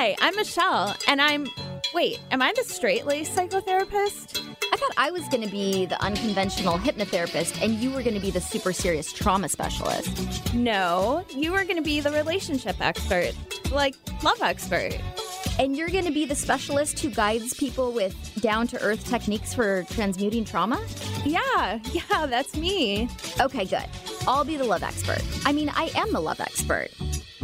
Hi, I'm Michelle, and I'm. Wait, am I the straight laced psychotherapist? I thought I was going to be the unconventional hypnotherapist and you were going to be the super serious trauma specialist. No, you are going to be the relationship expert, like love expert. And you're going to be the specialist who guides people with down to earth techniques for transmuting trauma? Yeah, yeah, that's me. Okay, good. I'll be the love expert. I mean, I am the love expert.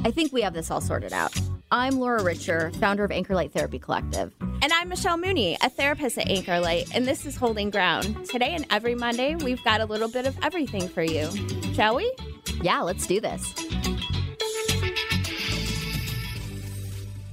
I think we have this all sorted out. I'm Laura Richer, founder of Anchor Light Therapy Collective. And I'm Michelle Mooney, a therapist at Anchor Light, and this is Holding Ground. Today and every Monday, we've got a little bit of everything for you. Shall we? Yeah, let's do this.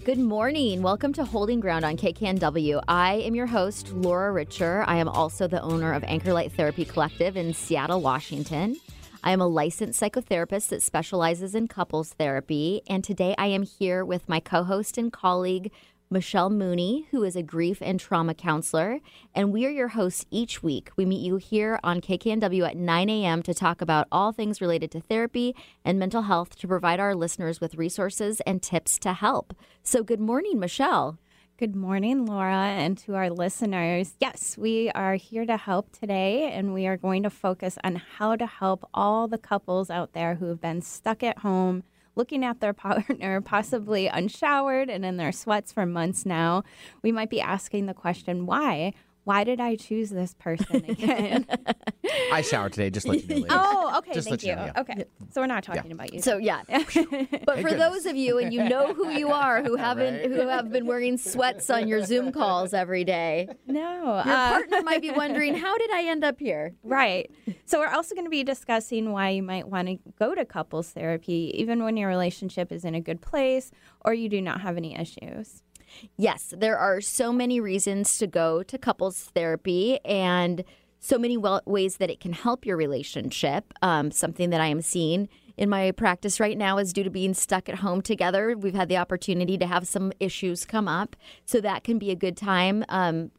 Good morning. Welcome to Holding Ground on KKNW. I am your host, Laura Richer. I am also the owner of Anchor Light Therapy Collective in Seattle, Washington. I am a licensed psychotherapist that specializes in couples therapy. And today I am here with my co host and colleague, Michelle Mooney, who is a grief and trauma counselor. And we are your hosts each week. We meet you here on KKNW at 9 a.m. to talk about all things related to therapy and mental health to provide our listeners with resources and tips to help. So, good morning, Michelle. Good morning, Laura, and to our listeners. Yes, we are here to help today, and we are going to focus on how to help all the couples out there who have been stuck at home looking at their partner, possibly unshowered and in their sweats for months now. We might be asking the question, why? Why did I choose this person again? I showered today, just let you know. Ladies. oh, okay, Just thank let you. you know, yeah. Okay, so we're not talking about you. So yeah, but for goodness. those of you, and you know who you are, who haven't, Right. who have been wearing sweats on your Zoom calls every day, no, your uh, partner might be wondering, how did I end up here? Right. So we're also going to be discussing why you might want to go to couples therapy, even when your relationship is in a good place or you do not have any issues. Yes, there are so many reasons to go to couples therapy and so many well- ways that it can help your relationship. Um, something that I am seeing in my practice right now is due to being stuck at home together. We've had the opportunity to have some issues come up, so that can be a good time. Um,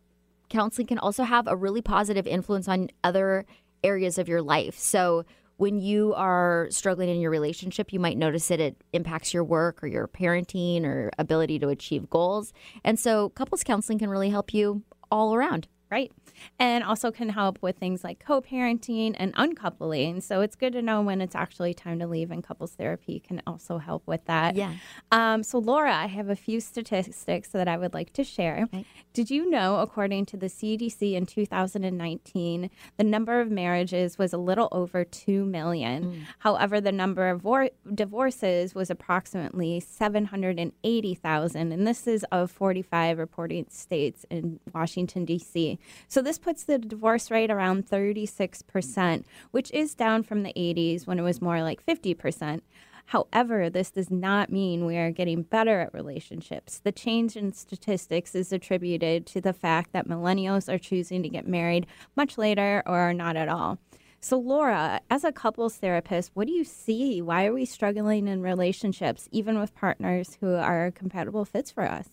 counseling can also have a really positive influence on other areas of your life. So when you are struggling in your relationship, you might notice that it impacts your work or your parenting or ability to achieve goals. And so couples counseling can really help you all around. Right. And also can help with things like co parenting and uncoupling. So it's good to know when it's actually time to leave, and couples therapy can also help with that. Yeah. Um, so, Laura, I have a few statistics that I would like to share. Did you know, according to the CDC in 2019, the number of marriages was a little over 2 million? However, the number of vor- divorces was approximately 780,000. And this is of 45 reporting states in Washington, D.C. So, this puts the divorce rate around 36%, which is down from the 80s when it was more like 50%. However, this does not mean we are getting better at relationships. The change in statistics is attributed to the fact that millennials are choosing to get married much later or not at all. So, Laura, as a couples therapist, what do you see? Why are we struggling in relationships, even with partners who are compatible fits for us?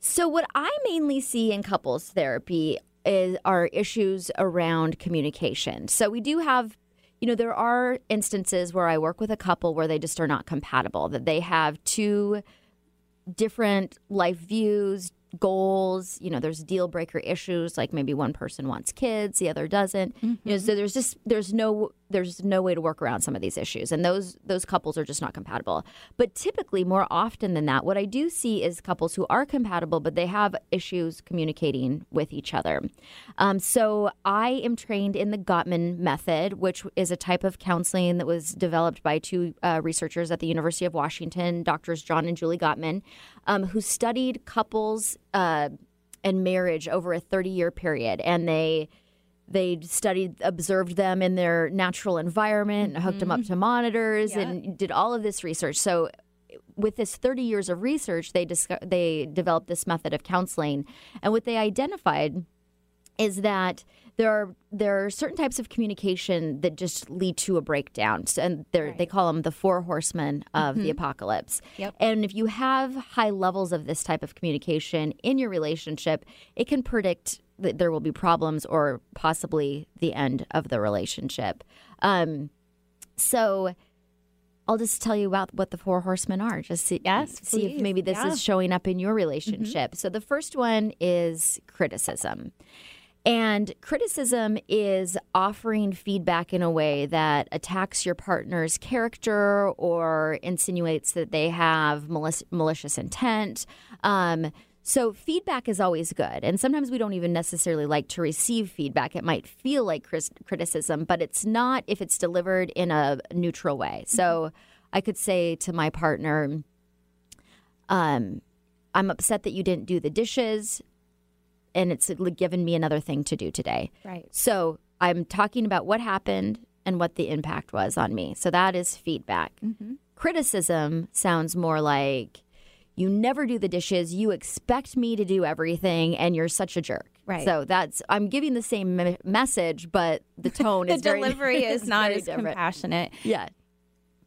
So, what I mainly see in couples therapy is are issues around communication. So, we do have, you know, there are instances where I work with a couple where they just are not compatible, that they have two different life views, goals. You know, there's deal breaker issues, like maybe one person wants kids, the other doesn't. You know, mm-hmm. so there's just there's no there's no way to work around some of these issues, and those those couples are just not compatible. But typically, more often than that, what I do see is couples who are compatible, but they have issues communicating with each other. Um, so I am trained in the Gottman method, which is a type of counseling that was developed by two uh, researchers at the University of Washington, doctors John and Julie Gottman, um, who studied couples uh, and marriage over a 30 year period, and they they studied observed them in their natural environment and hooked them up mm-hmm. to monitors and did all of this research. So with this 30 years of research they disco- they developed this method of counseling. And what they identified is that there are there are certain types of communication that just lead to a breakdown, So- and they're they call them the four horsemen of the mm-hmm. apocalypse. Yep. And if you have high levels of this type of communication in your relationship, it can predict that there will be problems or possibly the end of the relationship. Um, so I'll just tell you about what the four horsemen are. Just see, Yes, see if maybe this Yeah. Mm-hmm. is showing up in your relationship. So the first one is criticism. And criticism is offering feedback in a way that attacks your partner's character or insinuates that they have malicious intent. Um, so, feedback is always good. And sometimes we don't even necessarily like to receive feedback. It might feel like cris- criticism, but it's not if it's delivered in a neutral way. So, I could say to my partner, um, I'm upset that you didn't do the dishes, and it's given me another thing to do today. Right. So I'm talking about what happened and what the impact was on me. So that is feedback. Mm-hmm. Criticism sounds more like you never do the dishes, you expect me to do everything, and you're such a jerk. Right. So that's I'm giving the same me- message, but the tone The is very delivery is not as different. compassionate. Yeah.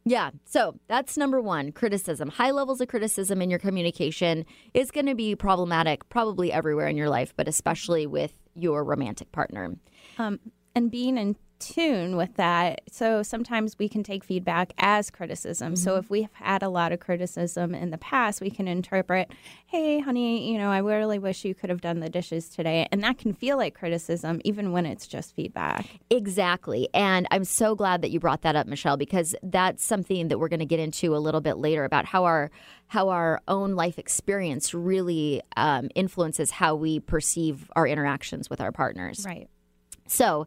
Yeah. So that's number one criticism. High levels of criticism in your communication is going to be problematic probably everywhere in your life, but especially with your romantic partner. um, and being in tune with that. So sometimes we can take feedback as criticism. So if we've had a lot of criticism in the past, we can interpret, hey, honey, you know, I really wish you could have done the dishes today. And that can feel like criticism, even when it's just feedback. Exactly. And I'm so glad that you brought that up, Michelle, because that's something that we're going to get into a little bit later about how our how our own life experience really um, influences how we perceive our interactions with our partners. Right. So,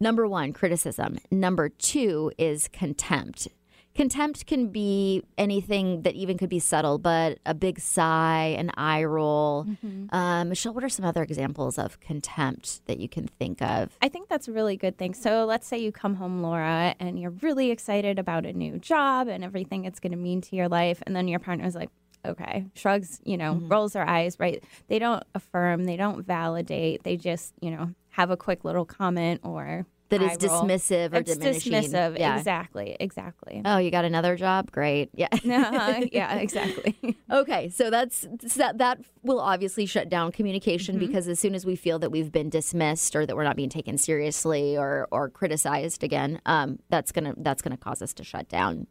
number one, criticism. Number two is contempt. Contempt can be anything that even could be subtle, but a big sigh, an eye roll. Um, Michelle, what are some other examples of contempt that you can think of? I think that's a really good thing. So let's say you come home, Laura, and you're really excited about a new job and everything it's going to mean to your life. And then your partner's like, okay, shrugs, you know, rolls their eyes, right? They don't affirm, they don't validate. They just, you know, have a quick little comment or That is roll. dismissive or It's diminishing. dismissive. Yeah. Exactly. Exactly. Oh, you got another job? Great. Yeah. Uh, yeah, exactly. Okay, so that's that that will obviously shut down communication because as soon as we feel that we've been dismissed or that we're not being taken seriously or or criticized again, um, that's gonna that's gonna cause us to shut down.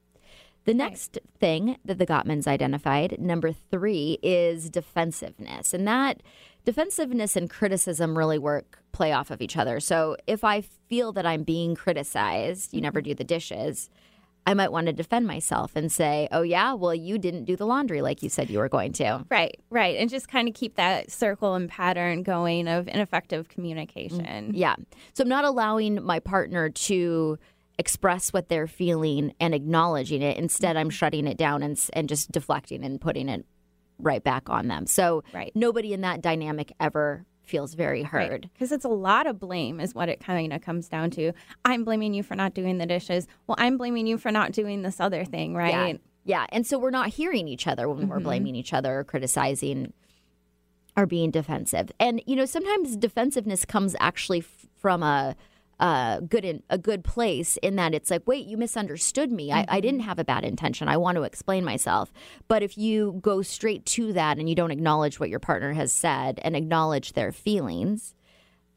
The next thing that the Gottmans identified, number three, is defensiveness, and that defensiveness and criticism really work play off of each other. So if I feel that I'm being criticized, you never do the dishes. I might want to defend myself and say, "Oh yeah, well you didn't do the laundry like you said you were going to." right, right. And just kind of keep that circle and pattern going of ineffective communication. Mm, yeah. So I'm not allowing my partner to express what they're feeling and acknowledging it. Instead, I'm mm-hmm. shutting it down and and just deflecting and putting it right back on them. So Right. nobody in that dynamic ever feels very heard. Because it's a lot of blame, is what it kind of comes down to. I'm blaming you for not doing the dishes. Well, I'm blaming you for not doing this other thing, right? Yeah. Yeah. And so we're not hearing each other when we're mm-hmm. blaming each other or criticizing or being defensive. And, you know, sometimes defensiveness comes actually f- from a, a good in a good place in that it's like, wait, you misunderstood me. I, I didn't mm-hmm. have a bad intention. I want to explain myself. But if you go straight to that and you don't acknowledge what your partner has said and acknowledge their feelings,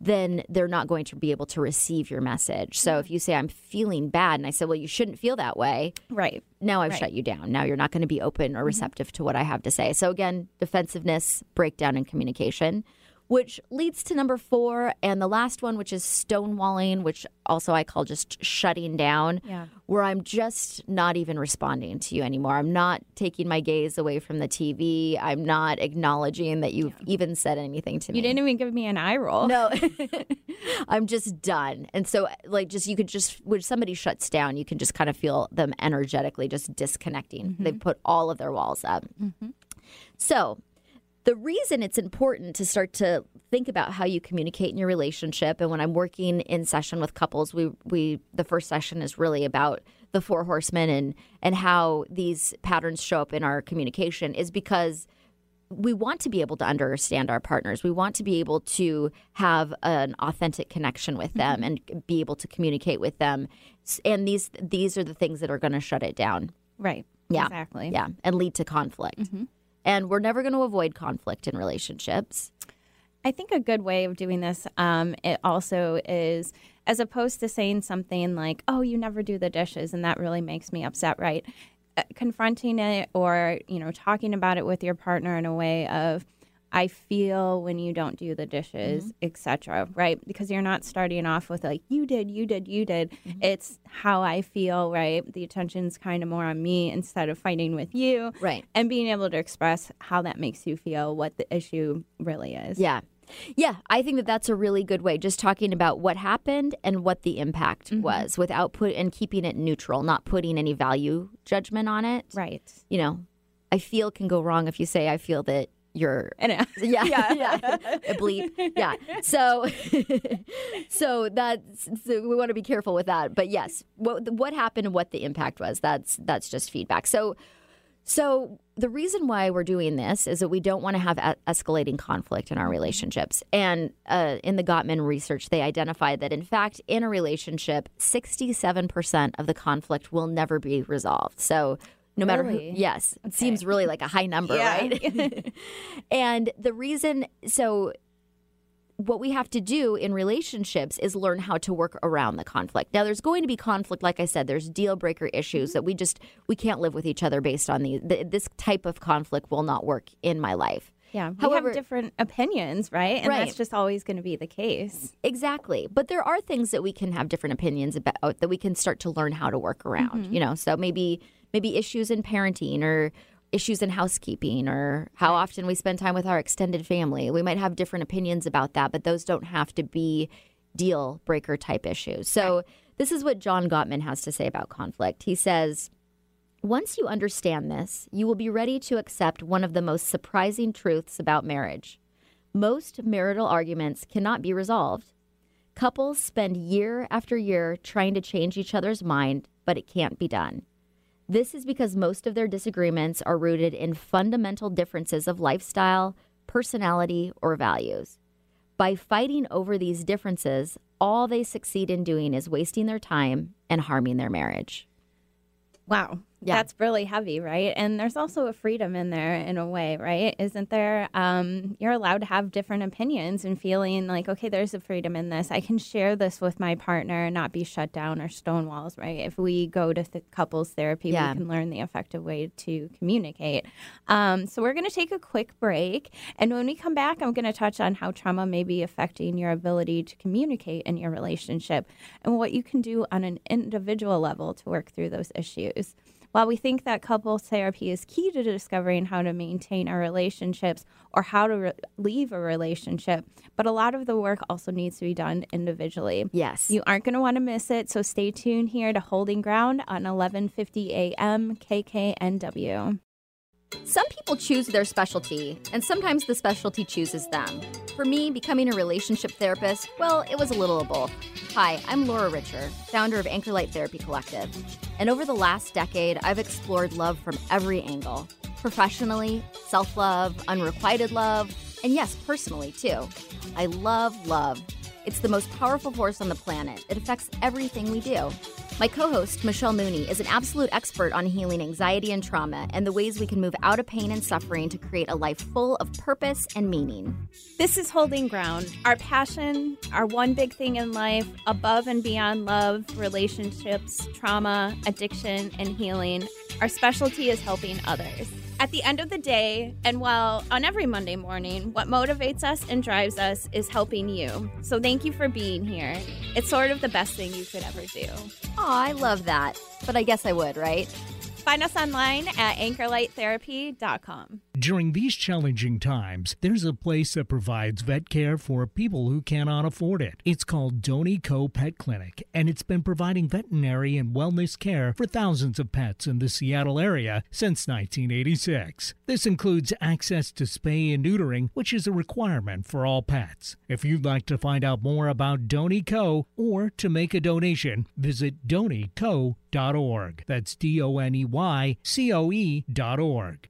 then they're not going to be able to receive your message. So if mm-hmm. you say, I'm feeling bad, and I say, well, you shouldn't feel that way, Right. now I've Right. shut you down. Now you're not going to be open or mm-hmm. receptive to what I have to say. So again, defensiveness, breakdown in communication, which leads to number four and the last one, which is stonewalling, which also I call just shutting down, Yeah. where I'm just not even responding to you anymore. I'm not taking my gaze away from the TV. I'm not acknowledging that you've even said anything to me. You didn't even give me an eye roll. No, I'm just done. And so, like, just you could just, when somebody shuts down, you can just kind of feel them energetically just disconnecting. Mm-hmm. They've put all of their walls up. Mm-hmm. So, the reason it's important to start to think about how you communicate in your relationship, and when I'm working in session with couples, we we the first session is really about the four horsemen and and how these patterns show up in our communication, is because we want to be able to understand our partners. We want to be able to have an authentic connection with them mm-hmm. and be able to communicate with them. And these these are the things that are going to shut it down. Right. Yeah. Exactly. Yeah, and lead to conflict. Mm-hmm. And we're never going to avoid conflict in relationships. I think a good way of doing this, um, it also is as opposed to saying something like, "Oh, you never do the dishes," and that really makes me upset, right? Uh, confronting it or you know talking about it with your partner in a way of I feel when you don't do the dishes, mm-hmm. etc. Right? Because you're not starting off with like you did, you did, you did. Mm-hmm. It's how I feel. Right? The attention's kind of more on me instead of fighting with you. Right. And being able to express how that makes you feel, what the issue really is. Yeah. Yeah, I think that that's a really good way. Just talking about what happened and what the impact mm-hmm. was, without put and keeping it neutral, not putting any value judgment on it. Right. You know, I feel can go wrong if you say I feel that you're yeah yeah, yeah. a bleep. Yeah. So so that's so we want to be careful with that. But yes what what happened and what the impact was that's that's just feedback. So so the reason why we're doing this is that we don't want to have a- escalating conflict in our relationships. And uh, in the gottman research they identified that in fact in a relationship 67% of the conflict will never be resolved. So no matter really? who. Yes, okay. it seems really like a high number, yeah. right? and the reason, so what we have to do in relationships is learn how to work around the conflict. Now, there's going to be conflict. Like I said, there's deal breaker issues that we just we can't live with each other based on these. The, this type of conflict will not work in my life. Yeah, we However, have different opinions, right? And right. that's just always going to be the case. Exactly. But there are things that we can have different opinions about that we can start to learn how to work around, mm-hmm. you know. So maybe maybe issues in parenting or issues in housekeeping or how often we spend time with our extended family. We might have different opinions about that, but those don't have to be deal breaker type issues. So, right. this is what John Gottman has to say about conflict. He says, once you understand this, you will be ready to accept one of the most surprising truths about marriage. Most marital arguments cannot be resolved. Couples spend year after year trying to change each other's mind, but it can't be done. This is because most of their disagreements are rooted in fundamental differences of lifestyle, personality, or values. By fighting over these differences, all they succeed in doing is wasting their time and harming their marriage. Wow. Yeah. That's really heavy, right? And there's also a freedom in there in a way, right? Isn't there? Um, you're allowed to have different opinions and feeling like, okay, there's a freedom in this. I can share this with my partner and not be shut down or stonewalls, right? If we go to th- couples therapy, yeah. we can learn the effective way to communicate. Um, so we're going to take a quick break. And when we come back, I'm going to touch on how trauma may be affecting your ability to communicate in your relationship and what you can do on an individual level to work through those issues. While we think that couples therapy is key to discovering how to maintain our relationships or how to re- leave a relationship, but a lot of the work also needs to be done individually. Yes. You aren't going to want to miss it, so stay tuned here to Holding Ground on 1150 AM KKNW. Some people choose their specialty, and sometimes the specialty chooses them. For me, becoming a relationship therapist, well, it was a little of both. Hi, I'm Laura Richer, founder of Anchorlight Therapy Collective. And over the last decade, I've explored love from every angle professionally, self love, unrequited love, and yes, personally too. I love love. It's the most powerful force on the planet, it affects everything we do. My co host, Michelle Mooney, is an absolute expert on healing anxiety and trauma and the ways we can move out of pain and suffering to create a life full of purpose and meaning. This is Holding Ground. Our passion, our one big thing in life, above and beyond love, relationships, trauma, addiction, and healing. Our specialty is helping others. At the end of the day, and while on every Monday morning, what motivates us and drives us is helping you. So thank you for being here. It's sort of the best thing you could ever do. Oh, I love that. But I guess I would, right? Find us online at anchorlighttherapy.com. During these challenging times, there's a place that provides vet care for people who cannot afford it. It's called Doney Coe Pet Clinic, and it's been providing veterinary and wellness care for thousands of pets in the Seattle area since 1986. This includes access to spay and neutering, which is a requirement for all pets. If you'd like to find out more about Doney Coe or to make a donation, visit doneycoe.org. That's D O N E Y C O E dot org.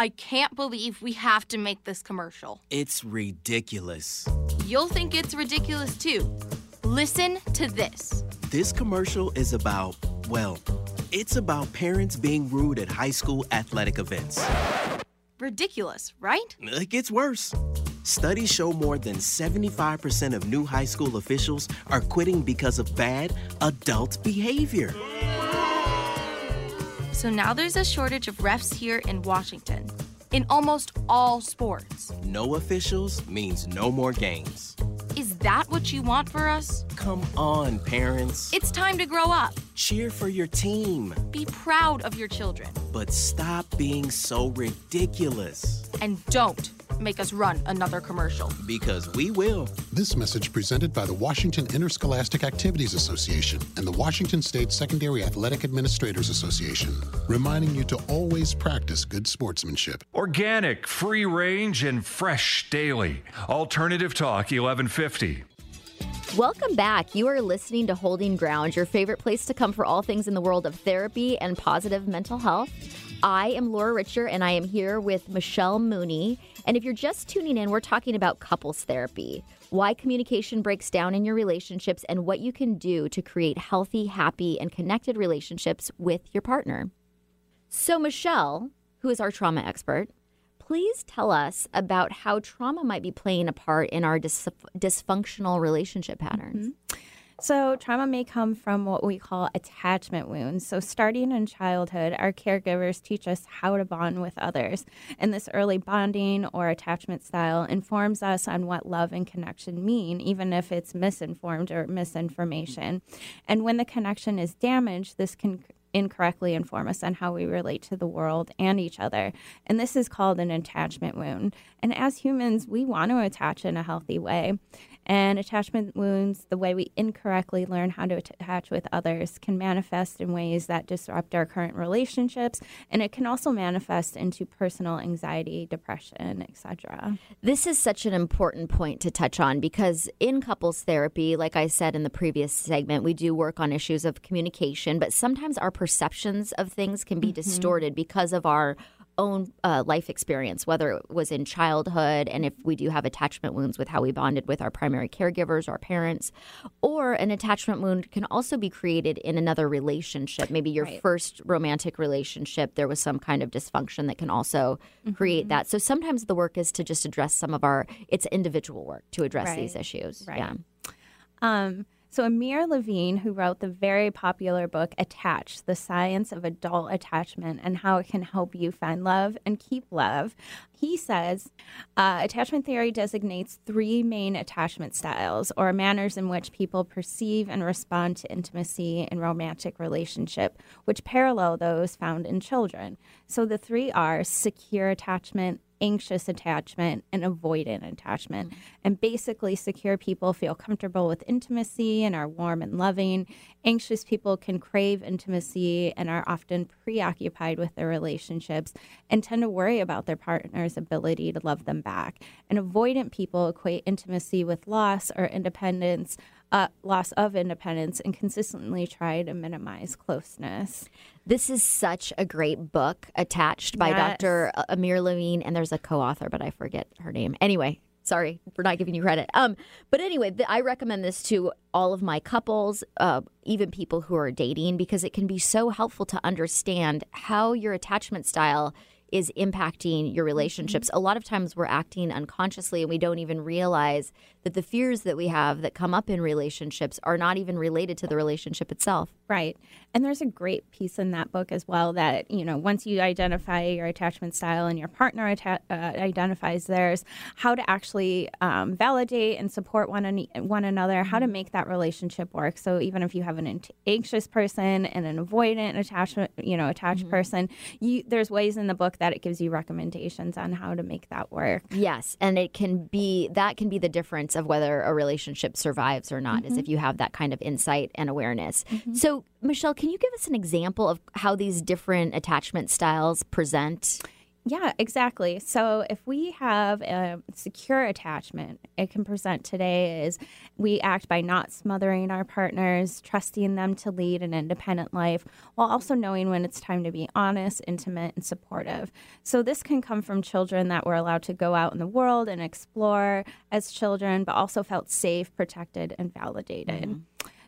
I can't believe we have to make this commercial. It's ridiculous. You'll think it's ridiculous too. Listen to this. This commercial is about, well, it's about parents being rude at high school athletic events. Ridiculous, right? It gets worse. Studies show more than 75% of new high school officials are quitting because of bad adult behavior. So now there's a shortage of refs here in Washington, in almost all sports. No officials means no more games. Is that what you want for us? Come on, parents. It's time to grow up. Cheer for your team. Be proud of your children. But stop being so ridiculous. And don't make us run another commercial. Because we will. This message presented by the Washington Interscholastic Activities Association and the Washington State Secondary Athletic Administrators Association, reminding you to always practice good sportsmanship. Organic, free range, and fresh daily. Alternative Talk 1150. Welcome back. You are listening to Holding Ground, your favorite place to come for all things in the world of therapy and positive mental health. I am Laura Richer, and I am here with Michelle Mooney. And if you're just tuning in, we're talking about couples therapy, why communication breaks down in your relationships, and what you can do to create healthy, happy, and connected relationships with your partner. So, Michelle, who is our trauma expert, please tell us about how trauma might be playing a part in our dis- dysfunctional relationship patterns. Mm-hmm. So, trauma may come from what we call attachment wounds. So, starting in childhood, our caregivers teach us how to bond with others. And this early bonding or attachment style informs us on what love and connection mean, even if it's misinformed or misinformation. And when the connection is damaged, this can incorrectly inform us on how we relate to the world and each other. And this is called an attachment wound. And as humans, we want to attach in a healthy way. And attachment wounds, the way we incorrectly learn how to attach with others, can manifest in ways that disrupt our current relationships, and it can also manifest into personal anxiety, depression, etc. This is such an important point to touch on because in couples therapy, like I said in the previous segment, we do work on issues of communication, but sometimes our perceptions of things can be mm-hmm. distorted because of our own uh, life experience, whether it was in childhood and if we do have attachment wounds with how we bonded with our primary caregivers or parents, or an attachment wound can also be created in another relationship. Maybe your right. first romantic relationship, there was some kind of dysfunction that can also mm-hmm. create that. So sometimes the work is to just address some of our, it's individual work to address right. these issues. Right. Yeah. Um, so, Amir Levine, who wrote the very popular book Attached The Science of Adult Attachment and How It Can Help You Find Love and Keep Love, he says uh, attachment theory designates three main attachment styles or manners in which people perceive and respond to intimacy in romantic relationship, which parallel those found in children. So, the three are secure attachment, anxious attachment and avoidant attachment. Mm-hmm. And basically, secure people feel comfortable with intimacy and are warm and loving. Anxious people can crave intimacy and are often preoccupied with their relationships and tend to worry about their partner's ability to love them back. And avoidant people equate intimacy with loss or independence uh, loss of independence and consistently try to minimize closeness. This is such a great book attached by yes. Dr. Amir Levine, and there's a co author, but I forget her name. Anyway, sorry for not giving you credit. Um, but anyway, th- I recommend this to all of my couples, uh, even people who are dating, because it can be so helpful to understand how your attachment style is impacting your relationships. Mm-hmm. A lot of times we're acting unconsciously and we don't even realize that the fears that we have that come up in relationships are not even related to the relationship itself. Right. And there's a great piece in that book as well that, you know, once you identify your attachment style and your partner atta- uh, identifies theirs, how to actually um, validate and support one, an- one another, how to make that relationship work. So even if you have an anxious person and an avoidant attachment, you know, attached Mm-hmm. person, you, there's ways in the book that it gives you recommendations on how to make that work. Yes, and it can be that can be the difference of whether a relationship survives or not, is if you have that kind of insight and awareness. So, Michelle, can you give us an example of how these different attachment styles present? Yeah, exactly. So if we have a secure attachment, it can present today as we act by not smothering our partners, trusting them to lead an independent life, while also knowing when it's time to be honest, intimate, and supportive. So this can come from children that were allowed to go out in the world and explore as children, but also felt safe, protected, and validated. Mm-hmm.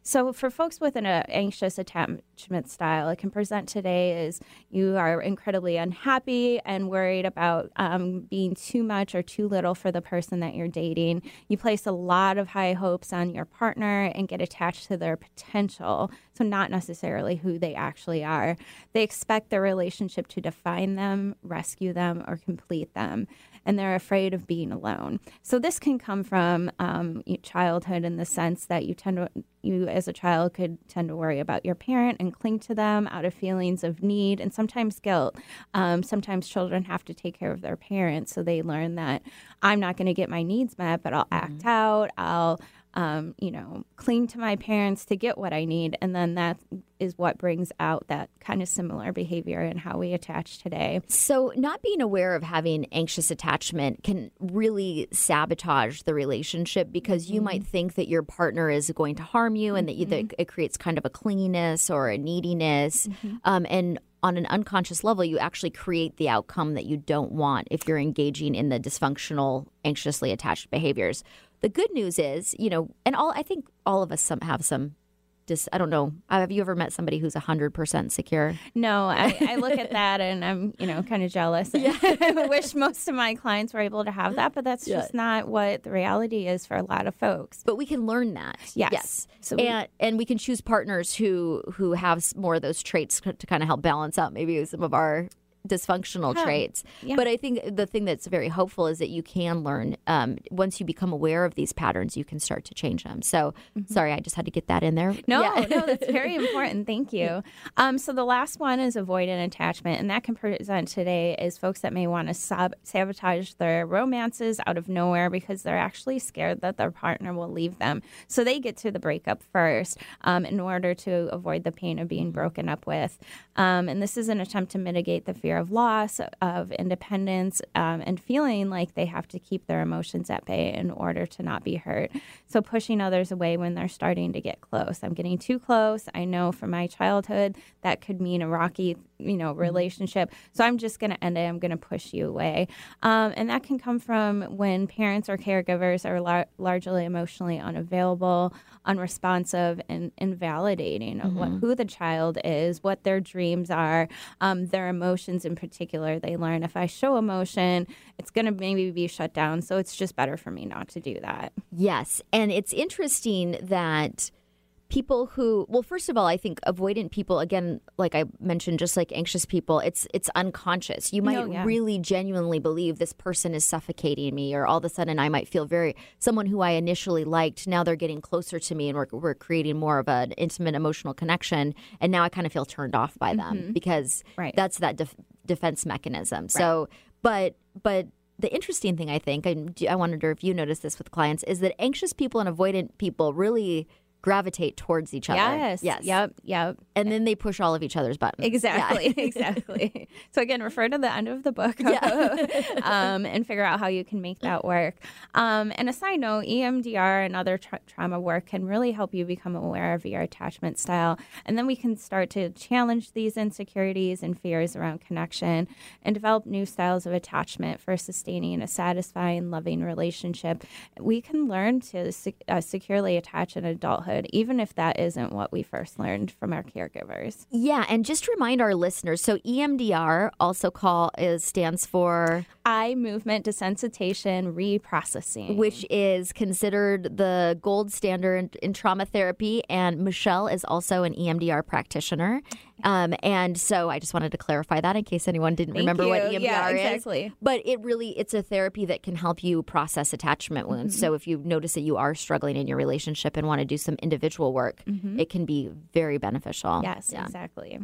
So, for folks with an uh, anxious attachment style, it can present today as you are incredibly unhappy and worried about um, being too much or too little for the person that you're dating. You place a lot of high hopes on your partner and get attached to their potential, so not necessarily who they actually are. They expect their relationship to define them, rescue them, or complete them and they're afraid of being alone. So this can come from um, childhood in the sense that you tend to, you as a child could tend to worry about your parent and cling to them out of feelings of need and sometimes guilt. Um, sometimes children have to take care of their parents, so they learn that I'm not going to get my needs met, but I'll act out. I'll um, you know, cling to my parents to get what I need. And then that is what brings out that kind of similar behavior and how we attach today. So, not being aware of having anxious attachment can really sabotage the relationship because you might think that your partner is going to harm you and that, you, that it creates kind of a clinginess or a neediness. Um, and on an unconscious level, you actually create the outcome that you don't want if you're engaging in the dysfunctional, anxiously attached behaviors. The good news is, you know, and all I think all of us some have some. Dis, I don't know. Uh, have you ever met somebody who's hundred percent secure? No, I, I look at that and I'm, you know, kind of jealous. I wish most of my clients were able to have that, but that's just not what the reality is for a lot of folks. But we can learn that. Yes. Yes. So we- and and we can choose partners who who have more of those traits to kind of help balance out maybe some of our dysfunctional Yeah. traits. Yeah. But I think the thing that's very hopeful is that you can learn um, once you become aware of these patterns, you can start to change them. So sorry, I just had to get that in there. Mm-hmm. No, Yeah. no, that's very important. Thank you. Um, so the last one is avoidant attachment, and that can present today is folks that may want to sab- sabotage their romances out of nowhere because they're actually scared that their partner will leave them. So they get to the breakup first um, in order to avoid the pain of being broken up with. Um, and this is an attempt to mitigate the fear of loss, of independence, um, and feeling like they have to keep their emotions at bay in order to not be hurt. So pushing others away when they're starting to get close. I'm getting too close. I know from my childhood that could mean a rocky, you know, relationship. So I'm just going to end it. I'm going to push you away. Um, and that can come from when parents or caregivers are lar- largely emotionally unavailable, unresponsive, and invalidating of what, who the child is, what their dreams are, um, their emotions in particular. They learn if I show emotion, it's going to maybe be shut down. So it's just better for me not to do that. Yes. And it's interesting that people who well first of all i think avoidant people again like i mentioned just like anxious people it's it's unconscious you might No, yeah. really genuinely believe this person is suffocating me or all of a sudden i might feel very someone who i initially liked now they're getting closer to me and we're, we're creating more of an intimate emotional connection and now i kind of feel turned off by them because Mm-hmm. Right. that's that def- defense mechanism so but but the interesting thing I think, and I wonder if you notice this with clients, is that anxious people and avoidant people really gravitate towards each other. Yes. Yes. Yep. Yep. And then they push all of each other's buttons. Exactly, exactly. So again, refer to the end of the book, um, and figure out how you can make that work. Um, and a side note, EMDR and other tra- trauma work can really help you become aware of your attachment style, and then we can start to challenge these insecurities and fears around connection, and develop new styles of attachment for sustaining a satisfying, loving relationship. We can learn to sec- uh, securely attach in adulthood, even if that isn't what we first learned from our caregivers. Yeah, and just remind our listeners, so EMDR also call is stands for eye movement desensitization reprocessing, which is considered the gold standard in trauma therapy. And Michelle is also an EMDR practitioner. Um, and so I just wanted to clarify that in case anyone didn't Thank remember you. what EMDR Yeah, is. exactly. But it really it's a therapy that can help you process attachment wounds. Mm-hmm. So if you notice that you are struggling in your relationship and want to do some individual work, it can be very beneficial. Mm-hmm. Yes, Yeah. exactly.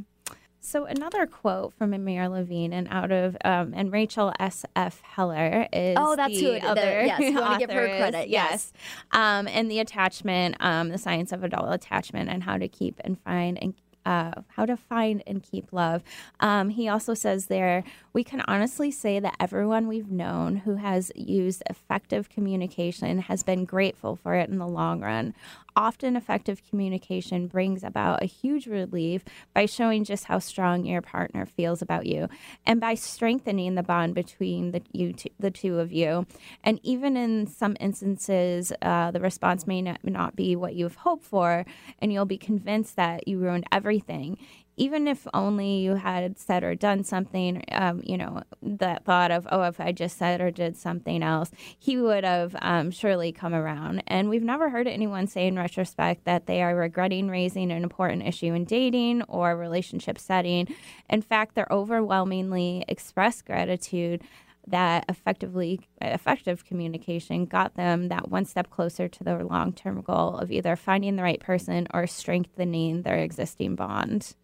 So another quote from Amir Levine and out of um, and Rachel S. F. Heller is Oh, that's the who it- the- other yes, you wanna give her author is- credit, yes. Yes, um, and the attachment, um, the science of adult attachment, and how to keep and find and uh, how to find and keep love. Um, he also says there, we can honestly say that everyone we've known who has used effective communication has been grateful for it in the long run. Often, effective communication brings about a huge relief by showing just how strong your partner feels about you and by strengthening the bond between the, you two, the two of you. And even in some instances, uh, the response may not, not be what you've hoped for, and you'll be convinced that you ruined everything even if only you had said or done something, um, you know, that thought of, oh, if I just said or did something else, he would have um, surely come around. And we've never heard anyone say in retrospect that they are regretting raising an important issue in dating or relationship setting. In fact, they're overwhelmingly express gratitude that effectively effective communication got them that one step closer to their long-term goal of either finding the right person or strengthening their existing bond.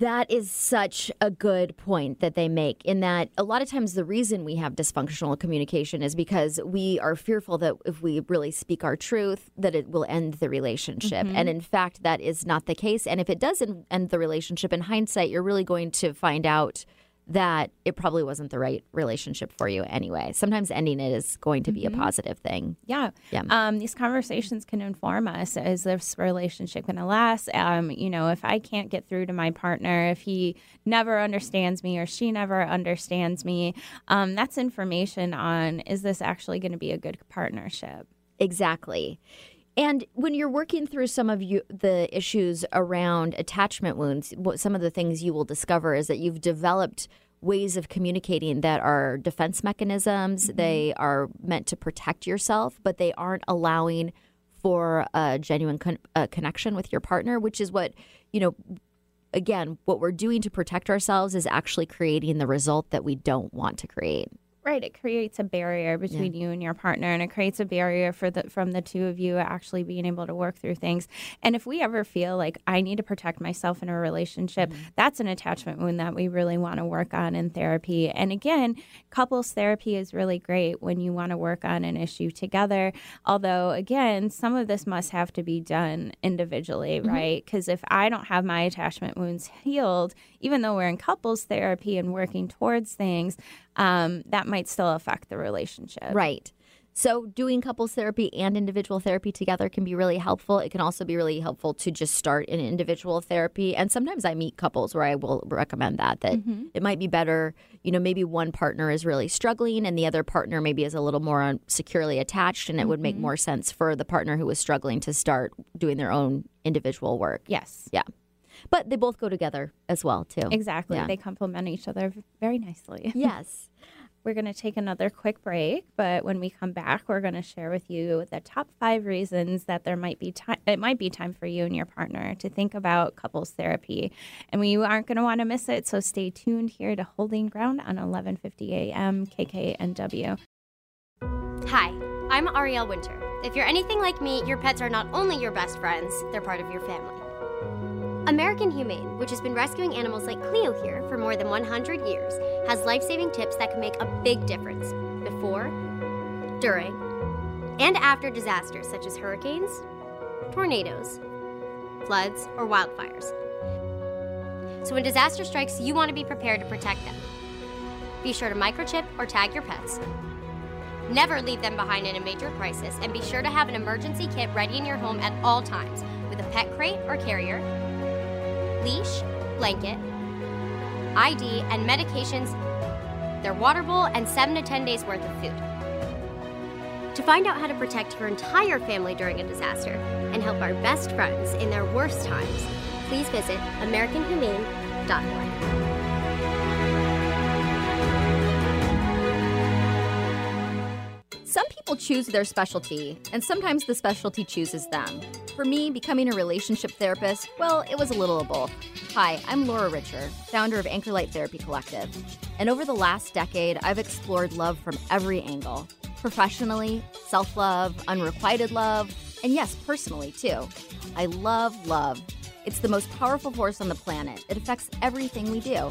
That is such a good point that they make. In that, a lot of times the reason we have dysfunctional communication is because we are fearful that if we really speak our truth, that it will end the relationship. Mm-hmm. And in fact, that is not the case. And if it does en- end the relationship, in hindsight, you're really going to find out that it probably wasn't the right relationship for you anyway. Sometimes ending it is going to be a positive thing. Yeah. Yeah. Um, these conversations can inform us. Is this relationship going to last? Um, you know, if I can't get through to my partner, if he never understands me or she never understands me, um, that's information on is this actually going to be a good partnership? Exactly. And when you're working through some of you, the issues around attachment wounds, what some of the things you will discover is that you've developed ways of communicating that are defense mechanisms. They are meant to protect yourself, but they aren't allowing for a genuine con- uh, connection with your partner, which is what, you know, again, what we're doing to protect ourselves is actually creating the result that we don't want to create. Right, it creates a barrier between you and your partner, and it creates a barrier for the from the two of you actually being able to work through things. And if we ever feel like I need to protect myself in a relationship, mm-hmm. that's an attachment wound that we really want to work on in therapy. And again, couples therapy is really great when you want to work on an issue together. Although, again, some of this must have to be done individually, mm-hmm. right? Because if I don't have my attachment wounds healed, even though we're in couples therapy and working towards things, um, that might still affect the relationship. Right. So, doing couples therapy and individual therapy together can be really helpful. It can also be really helpful to just start in individual therapy. And sometimes I meet couples where I will recommend that, that it might be better, you know, maybe one partner is really struggling and the other partner maybe is a little more securely attached. And it would make more sense for the partner who is struggling to start doing their own individual work. Yes. Yeah. But they both go together as well, too. Exactly. Yeah. They complement each other very nicely. Yes. We're going to take another quick break, but when we come back, we're going to share with you the top five reasons that there might be time. It might be time for you and your partner to think about couples therapy, and we aren't going to want to miss it. So stay tuned here to Holding Ground on 11:50 a.m. KKNW. Hi, I'm Ariel Winter. If you're anything like me, your pets are not only your best friends, they're part of your family. American Humane, which has been rescuing animals like Cleo here for more than 100 years, has life saving tips that can make a big difference before, during, and after disasters such as hurricanes, tornadoes, floods, or wildfires. So when disaster strikes, you want to be prepared to protect them. Be sure to microchip or tag your pets. Never leave them behind in a major crisis, and be sure to have an emergency kit ready in your home at all times with a pet crate or carrier, leash, blanket, ID, and medications, their water bowl, and 7 to 10 days worth of food. To find out how to protect your entire family during a disaster and help our best friends in their worst times, please visit AmericanHumane.org. choose their specialty, and sometimes the specialty chooses them. For me, becoming a relationship therapist, well, it was a little of both. Hi, I'm Laura Richer, founder of Anchor Light Therapy Collective. And over the last decade, I've explored love from every angle professionally, self love, unrequited love, and yes, personally too. I love love. It's the most powerful force on the planet. It affects everything we do.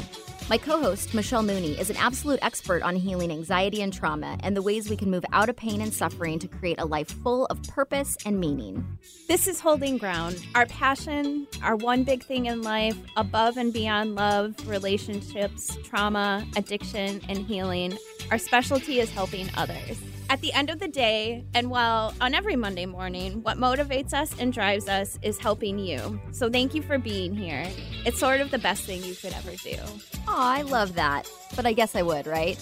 My co host, Michelle Mooney, is an absolute expert on healing anxiety and trauma and the ways we can move out of pain and suffering to create a life full of purpose and meaning. This is Holding Ground. Our passion, our one big thing in life, above and beyond love, relationships, trauma, addiction, and healing. Our specialty is helping others. At the end of the day, and well, on every Monday morning, what motivates us and drives us is helping you. So thank you for being here. It's sort of the best thing you could ever do. Oh, I love that. But I guess I would, right?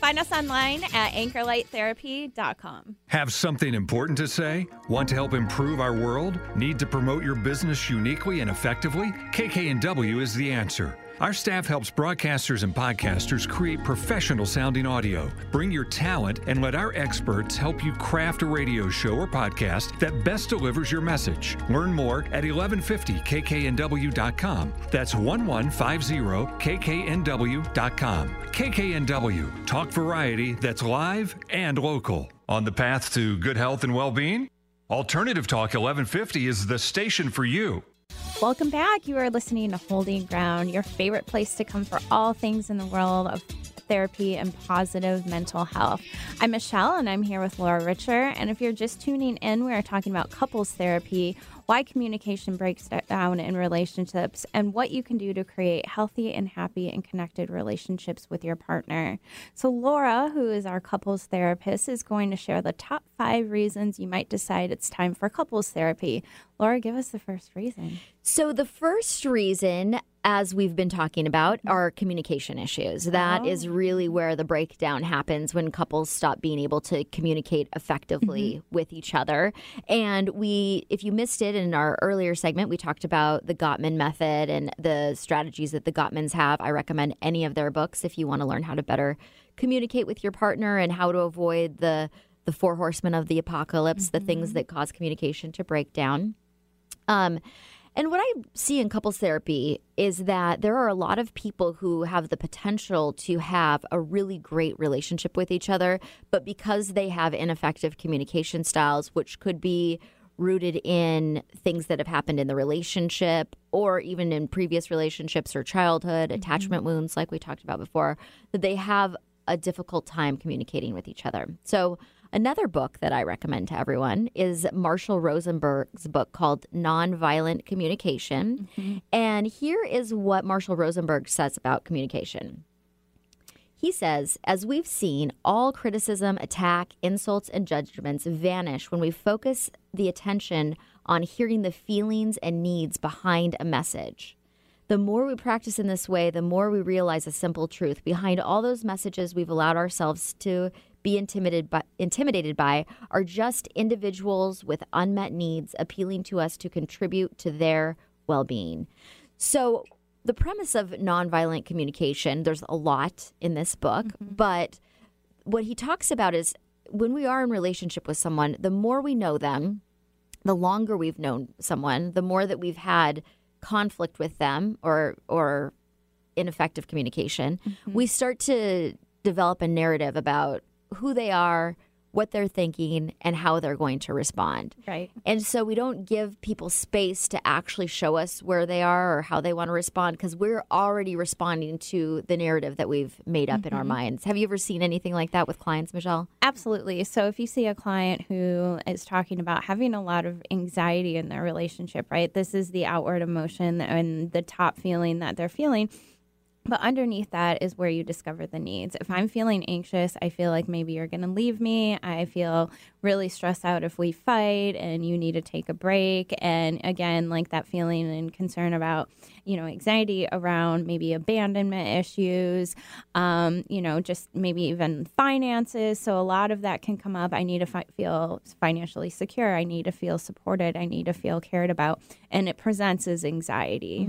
Find us online at anchorlighttherapy.com. Have something important to say? Want to help improve our world? Need to promote your business uniquely and effectively? KKNW is the answer. Our staff helps broadcasters and podcasters create professional sounding audio. Bring your talent and let our experts help you craft a radio show or podcast that best delivers your message. Learn more at 1150kknw.com. That's 1150kknw.com. KKNW, talk variety that's live and local. On the path to good health and well being? Alternative Talk 1150 is the station for you. Welcome back. You are listening to Holding Ground, your favorite place to come for all things in the world of therapy and positive mental health. I'm Michelle and I'm here with Laura Richer. And if you're just tuning in, we are talking about couples therapy, why communication breaks down in relationships, and what you can do to create healthy and happy and connected relationships with your partner. So, Laura, who is our couples therapist, is going to share the top five reasons you might decide it's time for couples therapy. Laura, give us the first reason. So, the first reason, as we've been talking about, mm-hmm. are communication issues. That oh. is really where the breakdown happens when couples stop being able to communicate effectively mm-hmm. with each other. And we, if you missed it in our earlier segment, we talked about the Gottman method and the strategies that the Gottmans have. I recommend any of their books if you want to learn how to better communicate with your partner and how to avoid the the four horsemen of the apocalypse, the things that cause communication to break down. Um, and what I see in couples therapy is that there are a lot of people who have the potential to have a really great relationship with each other, but because they have ineffective communication styles, which could be rooted in things that have happened in the relationship or even in previous relationships or childhood mm-hmm. attachment wounds, like we talked about before, that they have a difficult time communicating with each other. So, Another book that I recommend to everyone is Marshall Rosenberg's book called Nonviolent Communication. Mm-hmm. And here is what Marshall Rosenberg says about communication. He says, as we've seen, all criticism, attack, insults, and judgments vanish when we focus the attention on hearing the feelings and needs behind a message. The more we practice in this way, the more we realize a simple truth. Behind all those messages we've allowed ourselves to be intimidated by, intimidated by are just individuals with unmet needs appealing to us to contribute to their well being. So, the premise of nonviolent communication, there's a lot in this book, mm-hmm. but what he talks about is when we are in relationship with someone, the more we know them, the longer we've known someone, the more that we've had conflict with them or or ineffective communication, mm-hmm. we start to develop a narrative about who they are, what they're thinking, and how they're going to respond. Right. And so we don't give people space to actually show us where they are or how they want to respond because we're already responding to the narrative that we've made up in our mm-hmm. minds. Have you ever seen anything like that with clients, Michelle? Absolutely. So if you see a client who is talking about having a lot of anxiety in their relationship, right? This is the outward emotion and the top feeling that they're feeling. But underneath that is where you discover the needs. If I'm feeling anxious, I feel like maybe you're going to leave me. I feel really stress out if we fight and you need to take a break. And again, like that feeling and concern about, you know, anxiety around maybe abandonment issues, um, you know, just maybe even finances. So a lot of that can come up. I need to fi- feel financially secure. I need to feel supported. I need to feel cared about. And it presents as anxiety.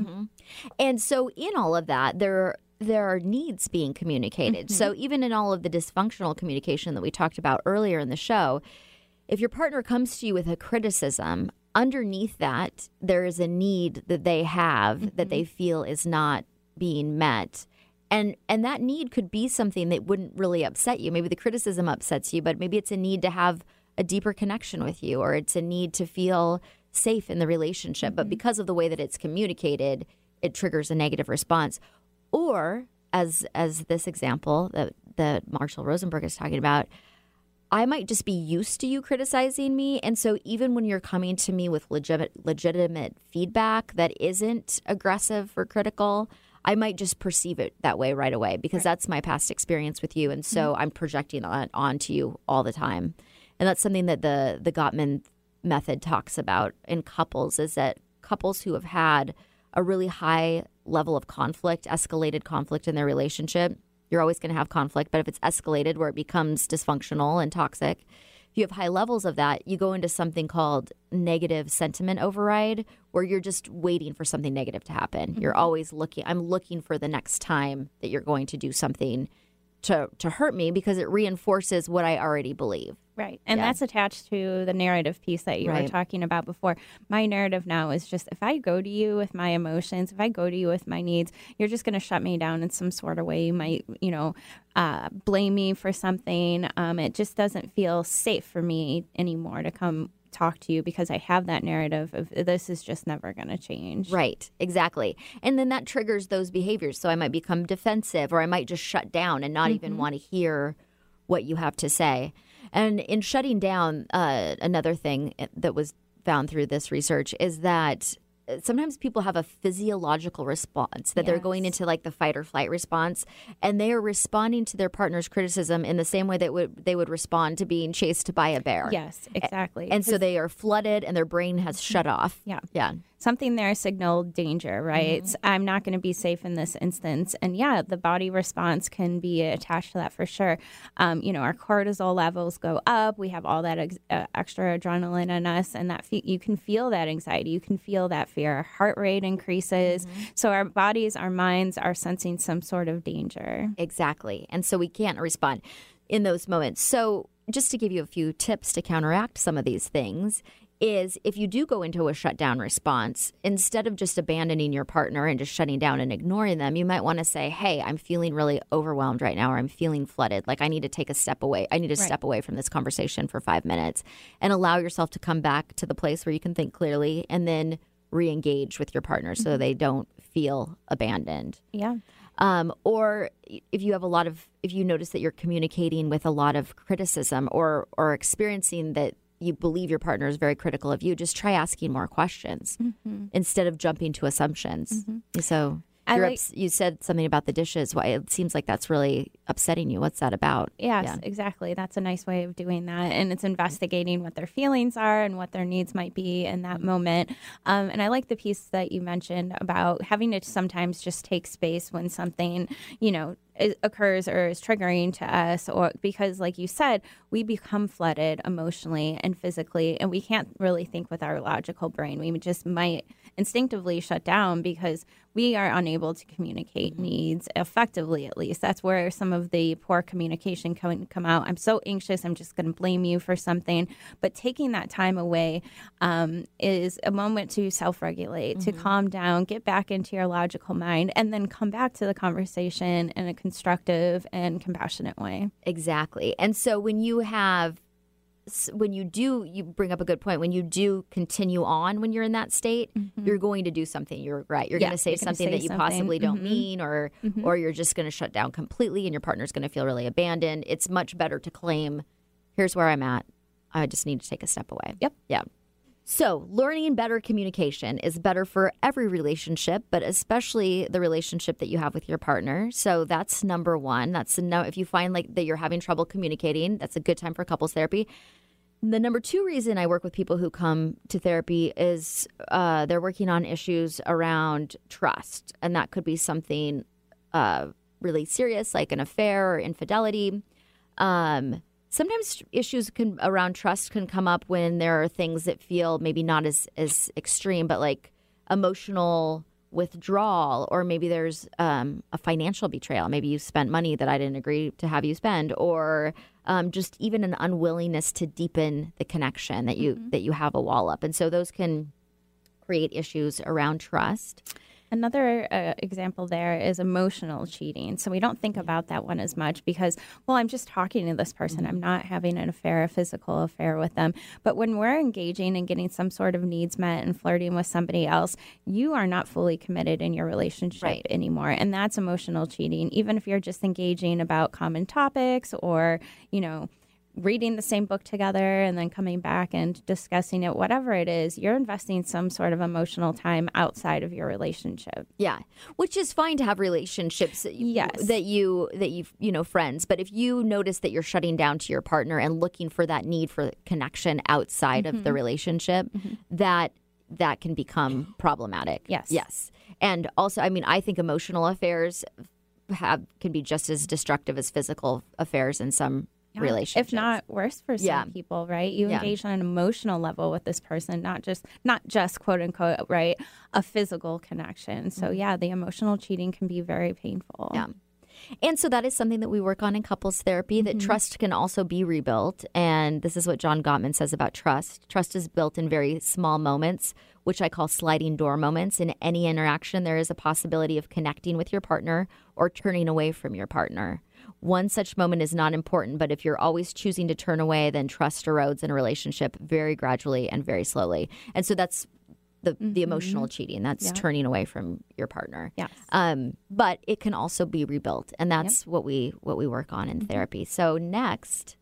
And so, in all of that, there there are needs being communicated. Mm-hmm. So even in all of the dysfunctional communication that we talked about earlier in the show, if your partner comes to you with a criticism, underneath that there is a need that they have that they feel is not being met. And and that need could be something that wouldn't really upset you. Maybe the criticism upsets you, but maybe it's a need to have a deeper connection with you or it's a need to feel safe in the relationship. But because of the way that it's communicated, it triggers a negative response. Or as as this example that that Marshall Rosenberg is talking about, I might just be used to you criticizing me. And so even when you're coming to me with legitimate legitimate feedback that isn't aggressive or critical, I might just perceive it that way right away because that's my past experience with you. And so mm-hmm. I'm projecting that onto you all the time. And that's something that the the Gottman method talks about in couples is that couples who have had a really high level of conflict, escalated conflict in their relationship, you're always going to have conflict, but if it's escalated where it becomes dysfunctional and toxic, if you have high levels of that, you go into something called negative sentiment override, where you're just waiting for something negative to happen. Mm-hmm. You're always looking, I'm looking for the next time that you're going to do something to, to hurt me because it reinforces what I already believe. Right. And Yeah. that's attached to the narrative piece that you were talking about before. My narrative now is just if I go to you with my emotions, if I go to you with my needs, you're just going to shut me down in some sort of way. You might, you know, uh, blame me for something. Um, it just doesn't feel safe for me anymore to come talk to you because I have that narrative of this is just never going to change. Right, exactly. And then that triggers those behaviors. So I might become defensive or I might just shut down and not even want to hear what you have to say. And in shutting down, uh, another thing that was found through this research is that uh, sometimes people have a physiological response that they're going into like the fight or flight response and they are responding to their partner's criticism in the same way that would they would respond to being chased by a bear. Yes, exactly. And so they are flooded and their brain has shut off. Yeah. Yeah. Something there signaled danger, right? Mm-hmm. I'm not going to be safe in this instance. And yeah, the body response can be attached to that for sure. Um, you know, our cortisol levels go up. We have all that ex- uh, extra adrenaline in us, and that fe- you can feel that anxiety. You can feel that fear. Our heart rate increases. Mm-hmm. So our bodies, our minds are sensing some sort of danger. Exactly. And so we can't respond in those moments. So, just to give you a few tips to counteract some of these things, is if you do go into a shutdown response, instead of just abandoning your partner and just shutting down and ignoring them, you might want to say, Hey, I'm feeling really overwhelmed right now, or I'm feeling flooded. Like I need to take a step away. I need to step away from this conversation for five minutes and allow yourself to come back to the place where you can think clearly and then re engage with your partner so they don't feel abandoned Yeah. um, or if you have a lot of if you notice that you're communicating with a lot of criticism or or experiencing that you believe your partner is very critical of you just try asking more questions instead of jumping to assumptions so I you're like- ups- you said something about the dishes why it seems like that's really upsetting you what's that about Yes, Yeah. exactly. That's a nice way of doing that. And it's investigating what their feelings are and what their needs might be in that moment. Um, and I like the piece that you mentioned about having to sometimes just take space when something, you know, occurs or is triggering to us or because like you said we become flooded emotionally and physically and we can't really think with our logical brain. We just might instinctively shut down because we are unable to communicate needs effectively at least. That's where some of the poor communication can come out. I'm so anxious i'm just going to blame you for something. But taking that time away um, is a moment to self-regulate to calm down get back into your logical mind and then come back to the conversation in a constructive and compassionate way Exactly. And so when you have when you do you bring up a good point when you do continue on when you're in that state you're going to do something you regret you're Yeah, going to say something say that you something. possibly don't Mhm. mean or or you're just going to shut down completely and your partner's going to feel really abandoned it's much better to claim here's where i'm at i just need to take a step away Yep. yeah so, learning better communication is better for every relationship, but especially the relationship that you have with your partner. So, that's number one. That's the no, if you find like that you're having trouble communicating, that's a good time for couples therapy. The number two reason I work with people who come to therapy is uh, they're working on issues around trust. And that could be something uh, really serious, like an affair or infidelity. Um, sometimes issues can around trust can come up when there are things that feel maybe not as as extreme, but like emotional withdrawal, or maybe there's um, a financial betrayal. Maybe you spent money that I didn't agree to have you spend, or um, just even an unwillingness to deepen the connection that you that you have a wall up, and so those can create issues around trust. Another uh, example there is emotional cheating. So we don't think about that one as much because, well, I'm just talking to this person. I'm not having an affair, a physical affair with them. But when we're engaging and getting some sort of needs met and flirting with somebody else, you are not fully committed in your relationship Right. anymore. And that's emotional cheating, even if you're just engaging about common topics or, you know, reading the same book together and then coming back and discussing it, whatever it is, you're investing some sort of emotional time outside of your relationship. Yeah, which is fine to have relationships. that you- Yes. that you that you you know friends. But if you notice that you're shutting down to your partner and looking for that need for connection outside of Mm-hmm. the relationship, that that can become problematic. Yes. yes, and also, I mean, I think emotional affairs have can be just as destructive as physical affairs in some relationships. If not worse for some Yeah. people, right? You Yeah. engage on an emotional level with this person, not just not just quote unquote, right? A physical connection. So yeah, the emotional cheating can be very painful. Mm-hmm. Yeah. And so that is something that we work on in couples therapy that trust can also be rebuilt. And this is what John Gottman says about trust. Trust is built in very small moments, which I call sliding door moments. In any interaction, there is a possibility of connecting with your partner or turning away from your partner. One such moment is not important, but if you're always choosing to turn away, then trust erodes in a relationship very gradually and very slowly. And so that's the, the emotional cheating. That's Yeah. turning away from your partner. Yes. Um, but it can also be rebuilt, and that's what we what we work on in Mm-hmm. therapy. So next,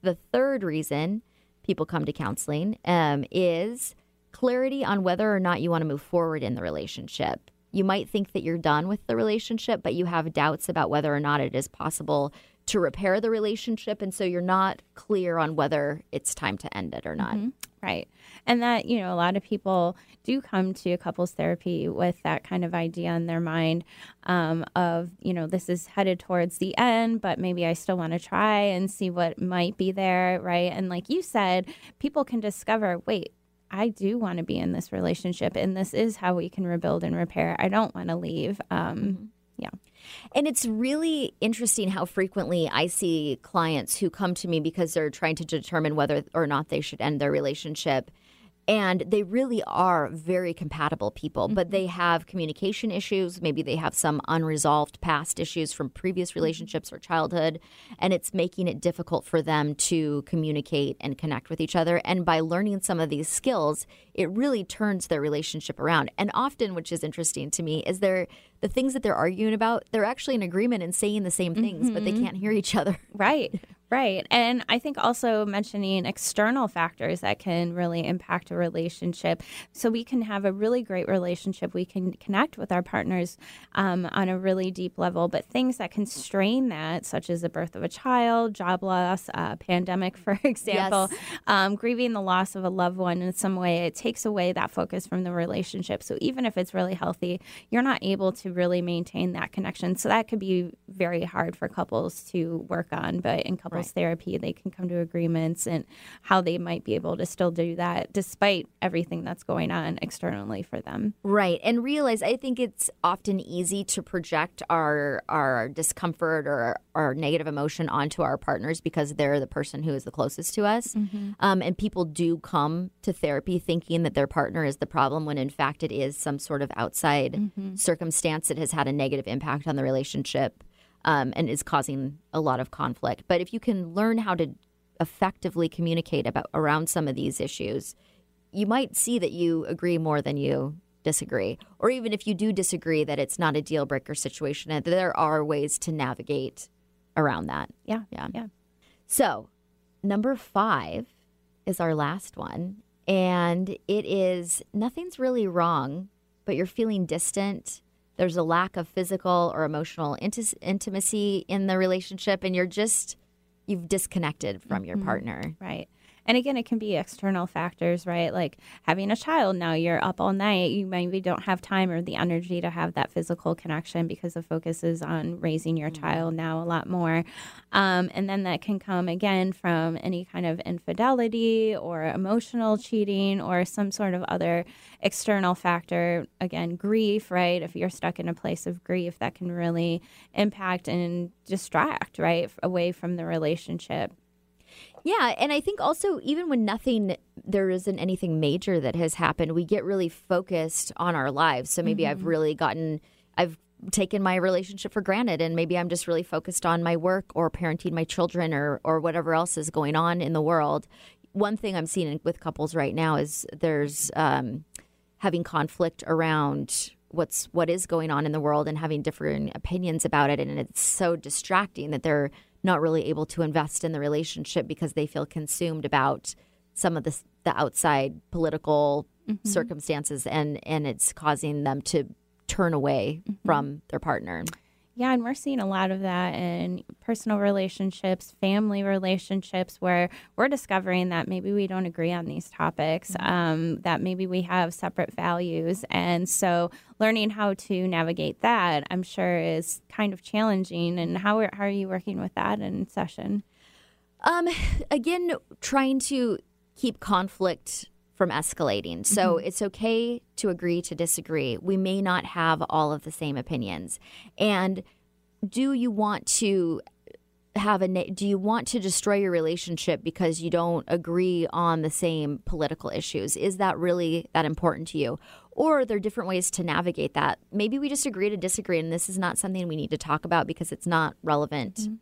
the third reason people come to counseling um, is clarity on whether or not you want to move forward in the relationship. You might think that you're done with the relationship, but you have doubts about whether or not it is possible to repair the relationship, and so you're not clear on whether it's time to end it or not. Right. And that, you know, a lot of people do come to couples therapy with that kind of idea in their mind um, of, you know, this is headed towards the end, but maybe I still want to try and see what might be there. Right. And like you said, people can discover, wait, I do want to be in this relationship and this is how we can rebuild and repair. I don't want to leave. Um, Yeah. And it's really interesting how frequently I see clients who come to me because they're trying to determine whether or not they should end their relationship. And they really are very compatible people, but they mm-hmm. have communication issues. Maybe they have some unresolved past issues from previous mm-hmm. relationships or childhood. And it's making it difficult for them to communicate and connect with each other. And by learning some of these skills, it really turns their relationship around. And often, which is interesting to me, is they're the things that they're arguing about, they're actually in agreement and saying the same things, but they mm-hmm. can't hear each other. Right, right. And I think also mentioning external factors that can really impact a relationship. So we can have a really great relationship. We can connect with our partners um, on a really deep level, but things that can strain that, such as the birth of a child, job loss, uh, pandemic, for example, um, grieving the loss of a loved one in some way, it takes away that focus from the relationship. So even if it's really healthy, you're not able to really maintain that connection. So that could be very hard for couples to work on. But in couples therapy, they can come to agreements and how they might be able to still do that despite everything that's going on externally for them. Right. And realize I think it's often easy to project our our discomfort or our negative emotion onto our partners because they're the person who is the closest to us. Um, and people do come to therapy thinking that their partner is the problem when in fact it is some sort of outside circumstance that has had a negative impact on the relationship um, and is causing a lot of conflict. But if you can learn how to effectively communicate about around some of these issues, you might see that you agree more than you disagree. Or even if you do disagree, that it's not a deal breaker situation and there are ways to navigate around that. Yeah. Yeah. Yeah. So, number five is our last one. And it is nothing's really wrong, but you're feeling distant. There's a lack of physical or emotional inti- intimacy in the relationship, and you're just, you've disconnected from your mm-hmm. partner. Right. And again, it can be external factors, right? Like having a child now, you're up all night, you maybe don't have time or the energy to have that physical connection because the focus is on raising your child now a lot more. Um, and then that can come again from any kind of infidelity or emotional cheating or some sort of other external factor. Again, grief, right? If you're stuck in a place of grief, that can really impact and distract, right, away from the relationship. Yeah, and I think also even when nothing there isn't anything major that has happened, we get really focused on our lives. So maybe I've really gotten I've taken my relationship for granted and maybe I'm just really focused on my work or parenting my children or or whatever else is going on in the world. One thing I'm seeing with couples right now is there's um, having conflict around what's what is going on in the world and having different opinions about it and it's so distracting that they're not really able to invest in the relationship because they feel consumed about some of the the outside political mm-hmm. circumstances and and it's causing them to turn away mm-hmm. from their partner. Yeah, and we're seeing a lot of that in personal relationships, family relationships, where we're discovering that maybe we don't agree on these topics, um, that maybe we have separate values. And so learning how to navigate that, I'm sure, is kind of challenging. And how are, how are you working with that in session? Um, again, trying to keep conflict from escalating. So mm-hmm. it's okay to agree to disagree. We may not have all of the same opinions. And do you want to have a do you want to destroy your relationship because you don't agree on the same political issues? Is that really that important to you? Or are there different ways to navigate that? Maybe we just agree to disagree and this is not something we need to talk about because it's not relevant mm-hmm.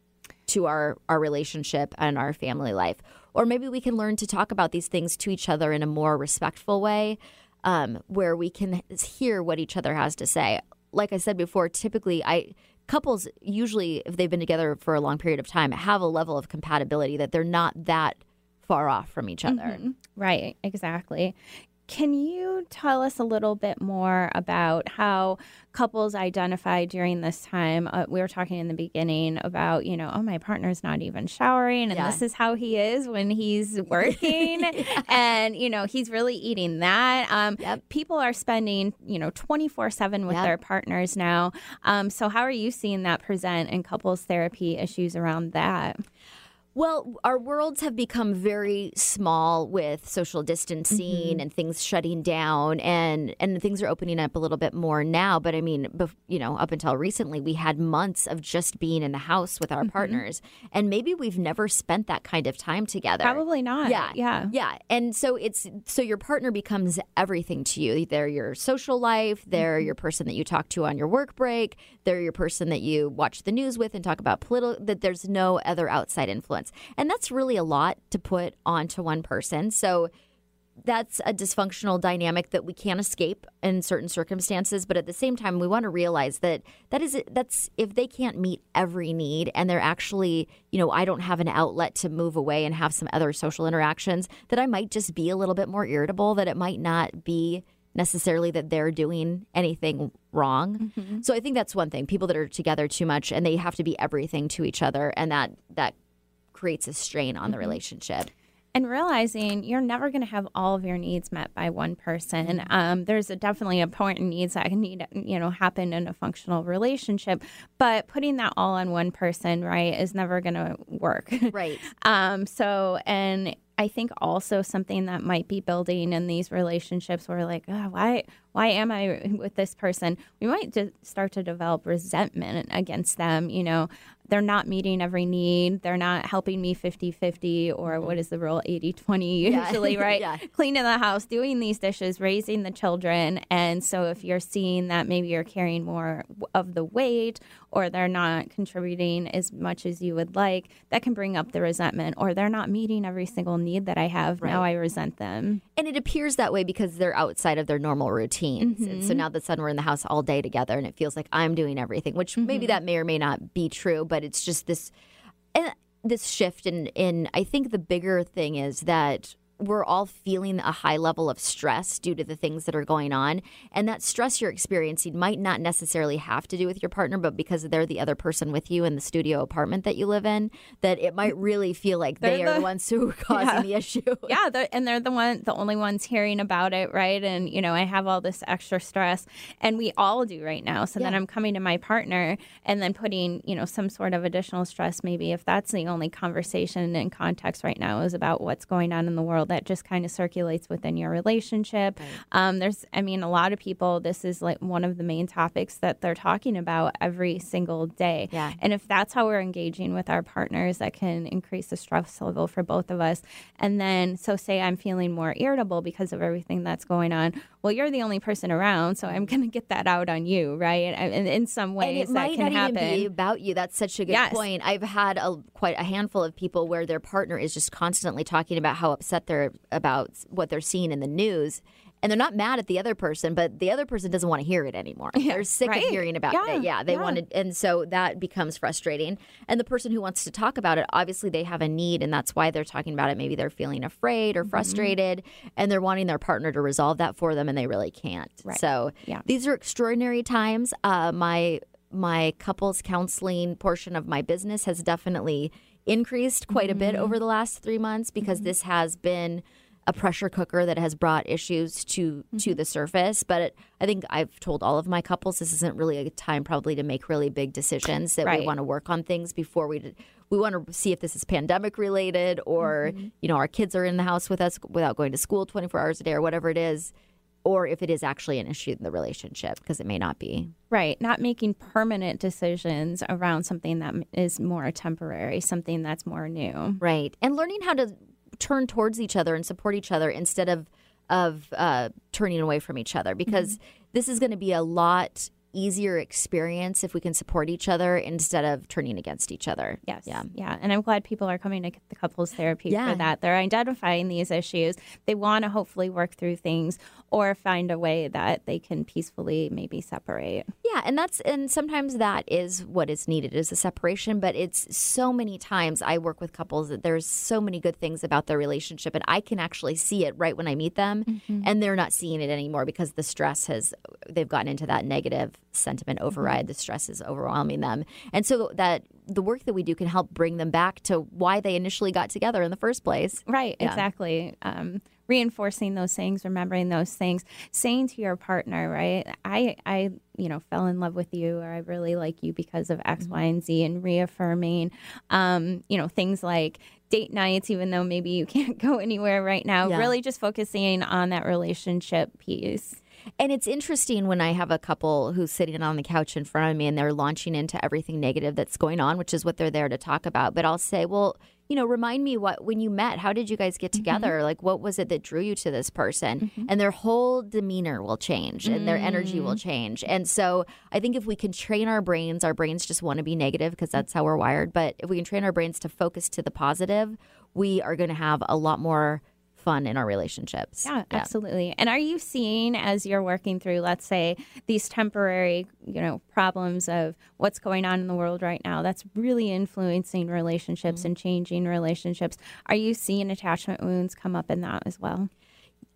to our our relationship and our family life or maybe we can learn to talk about these things to each other in a more respectful way um, where we can hear what each other has to say. Like i said before typically i couples usually if they've been together for a long period of time have a level of compatibility that they're not that far off from each other. Right, exactly. Can you tell us a little bit more about how couples identify during this time? Uh, we were talking in the beginning about, you know, oh, my partner's not even showering, and Yeah. this is how he is when he's working, and you know, he's really eating that. Um, Yep. People are spending, you know, twenty four seven with Yep. their partners now. Um, so, how are you seeing that present in couples therapy issues around that? Well, our worlds have become very small with social distancing mm-hmm. and things shutting down, and and things are opening up a little bit more now. But I mean, bef- you know, up until recently, we had months of just being in the house with our mm-hmm. partners, and maybe we've never spent that kind of time together. Probably not. Yeah, yeah. yeah. And so it's so your partner becomes everything to you. They're your social life. They're mm-hmm. your person that you talk to on your work break. They're your person that you watch the news with and talk about political. That there's no other outside influence, and that's really a lot to put onto one person. So that's a dysfunctional dynamic that we can't escape in certain circumstances but at the same time we want to realize that that is that's if they can't meet every need and they're actually you know I don't have an outlet to move away and have some other social interactions that I might just be a little bit more irritable that it might not be necessarily that they're doing anything wrong. Mm-hmm. So I think that's one thing people that are together too much and they have to be everything to each other and that that creates a strain on the relationship. and realizing you're never going to have all of your needs met by one person. Um, there's a definitely important needs that need you know happen in a functional relationship, but putting that all on one person, right, is never going to work. Right. Um, so, and I think also something that might be building in these relationships where like, oh, why, why am I with this person? We might just start to develop resentment against them. You know, they're not meeting every need. They're not helping me 50 50 or mm-hmm. what is the rule 80 20 Yeah. usually, right? Yeah. Cleaning the house, doing these dishes, raising the children. And so if you're seeing that maybe you're carrying more of the weight or they're not contributing as much as you would like, that can bring up the resentment or they're not meeting every single need that I have. Now I resent them. And it appears that way because they're outside of their normal routines. And Mm-hmm. so now that sudden we're in the house all day together and it feels like I'm doing everything, which Mm-hmm. maybe that may or may not be true, but it's just this and this shift in in I think the bigger thing is that we're all feeling a high level of stress due to the things that are going on. And that stress you're experiencing might not necessarily have to do with your partner, but because they're the other person with you in the studio apartment that you live in, that it might really feel like They're they are the- the ones who are causing Yeah. the issue. yeah they're, and they're the one the only ones hearing about it right and you know i have all this extra stress and we all do right now so then i'm coming to my partner and then putting you know some sort of additional stress maybe if that's the only conversation and context right now is about what's going on in the world that just kind of circulates within your relationship um, there's i mean a lot of people this is like one of the main topics that they're talking about every single day Yeah. and if that's how we're engaging with our partners, that can increase the stress level for both of us. And then, so say I'm feeling more irritable because of everything that's going on. Well, you're the only person around, so I'm mm. going to get that out on you, right? And in some ways, that can not happen. even be about you. That's such a good Yes. point. I've had a quite a handful of people where their partner is just constantly talking about how upset they're about what they're seeing in the news. And they're not mad at the other person, but the other person doesn't want to hear it anymore. they're sick right. of hearing about Yeah, it. Yeah, they yeah. want to, and so that becomes frustrating. And the person who wants to talk about it, obviously, they have a need, and that's why they're talking about it. Maybe they're feeling afraid Mm-hmm. or frustrated, and they're wanting their partner to resolve that for them, and they really can't. Right. So Yeah. these are extraordinary times. Uh, my my couples counseling portion of my business has definitely increased quite a bit over the last three months because this has been a pressure cooker that has brought issues to to mm-hmm. the surface. But it, I think I've told all of my couples this isn't really a time probably to make really big decisions. That we want to work on things before we we want to see if this is pandemic related or mm-hmm. you know our kids are in the house with us without going to school twenty four hours a day or whatever it is. Or if it is actually an issue in the relationship, because it may not be. Right. Not making permanent decisions around something that is more temporary, something that's more new. Right. And learning how to turn towards each other and support each other instead of of uh, turning away from each other because this is going to be a lot easier experience if we can support each other instead of turning against each other. Yes. Yeah. Yeah. And I'm glad people are coming to the couples therapy Yeah. for that. They're identifying these issues. They want to hopefully work through things or find a way that they can peacefully maybe separate. Yeah, and that's and sometimes that is what is needed is a separation, but it's so many times I work with couples that there's so many good things about their relationship and I can actually see it right when I meet them and they're not seeing it anymore because the stress has they've gotten into that negative sentiment override, the stress is overwhelming them. And so that the work that we do can help bring them back to why they initially got together in the first place. Right, Yeah. exactly. Um, reinforcing those things, remembering those things, saying to your partner, right? I, I, you know, fell in love with you, or I really like you because of X, Y, and Z, and reaffirming, um, you know, things like date nights, even though maybe you can't go anywhere right now. Yeah. Really, just focusing on that relationship piece. And it's interesting when I have a couple who's sitting on the couch in front of me and they're launching into everything negative that's going on, which is what they're there to talk about. But I'll say, well, you know, remind me what when you met, how did you guys get mm-hmm. together? Like, what was it that drew you to this person? Mm-hmm. And their whole demeanor will change and their energy will mm. change. And so I think if we can train our brains, our brains just want to be negative because that's how we're wired. But if we can train our brains to focus to the positive, we are going to have a lot more fun in our relationships. Yeah, absolutely. And are you seeing as you're working through, let's say, these temporary, you know, problems of what's going on in the world right now that's really influencing relationships mm-hmm. and changing relationships? Are you seeing attachment wounds come up in that as well?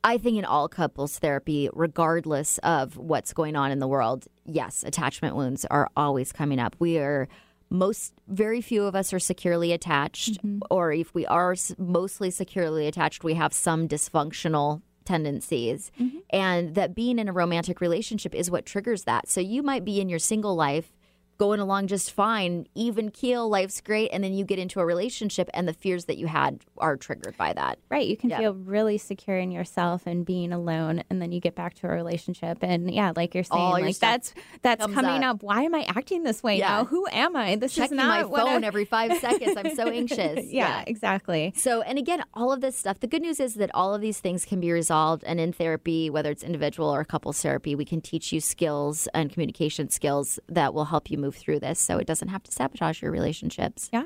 I think in all couples therapy, regardless of what's going on in the world, yes, attachment wounds are always coming up. We are most, very few of us are securely attached, mm-hmm. or if we are mostly securely attached, we have some dysfunctional tendencies. Mm-hmm. And that being in a romantic relationship is what triggers that. So you might be in your single life going along just fine, even keel, life's great, and then you get into a relationship and the fears that you had are triggered by that. Right. You can Yeah. feel really secure in yourself and being alone, and then you get back to a relationship, and yeah, like you're saying, All like that's that's coming up. up. Why am I acting this way Yeah. now? Who am I? This Checking is not my phone I- every five seconds. I'm so anxious. yeah, exactly. So, and again, all of this stuff, the good news is that all of these things can be resolved. And in therapy, whether it's individual or couples therapy, we can teach you skills and communication skills that will help you move through this so it doesn't have to sabotage your relationships. Yeah.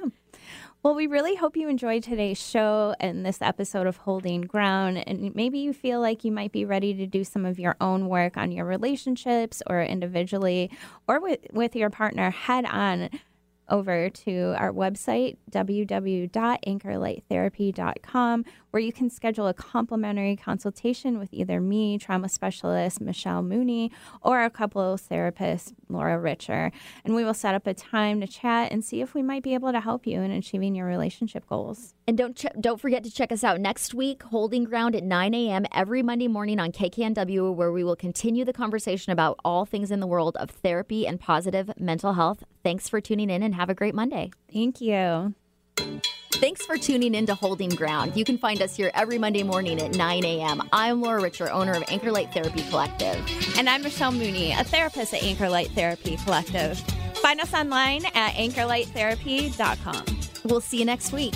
Well, we really hope you enjoyed today's show and this episode of Holding Ground. And maybe you feel like you might be ready to do some of your own work on your relationships or individually or with, with your partner head on. over to our website, www.anchorlighttherapy.com, where you can schedule a complimentary consultation with either me, trauma specialist Michelle Mooney, or a couples therapist, Laura Richer. And we will set up a time to chat and see if we might be able to help you in achieving your relationship goals. And don't ch- don't forget to check us out next week, Holding Ground at 9 a.m. every Monday morning on KKNW, where we will continue the conversation about all things in the world of therapy and positive mental health. Thanks for tuning in and have a great Monday. Thank you. Thanks for tuning in to Holding Ground. You can find us here every Monday morning at 9 a.m. I'm Laura Richer, owner of Anchor Light Therapy Collective. And I'm Michelle Mooney, a therapist at Anchor Light Therapy Collective. Find us online at anchorlighttherapy.com. We'll see you next week.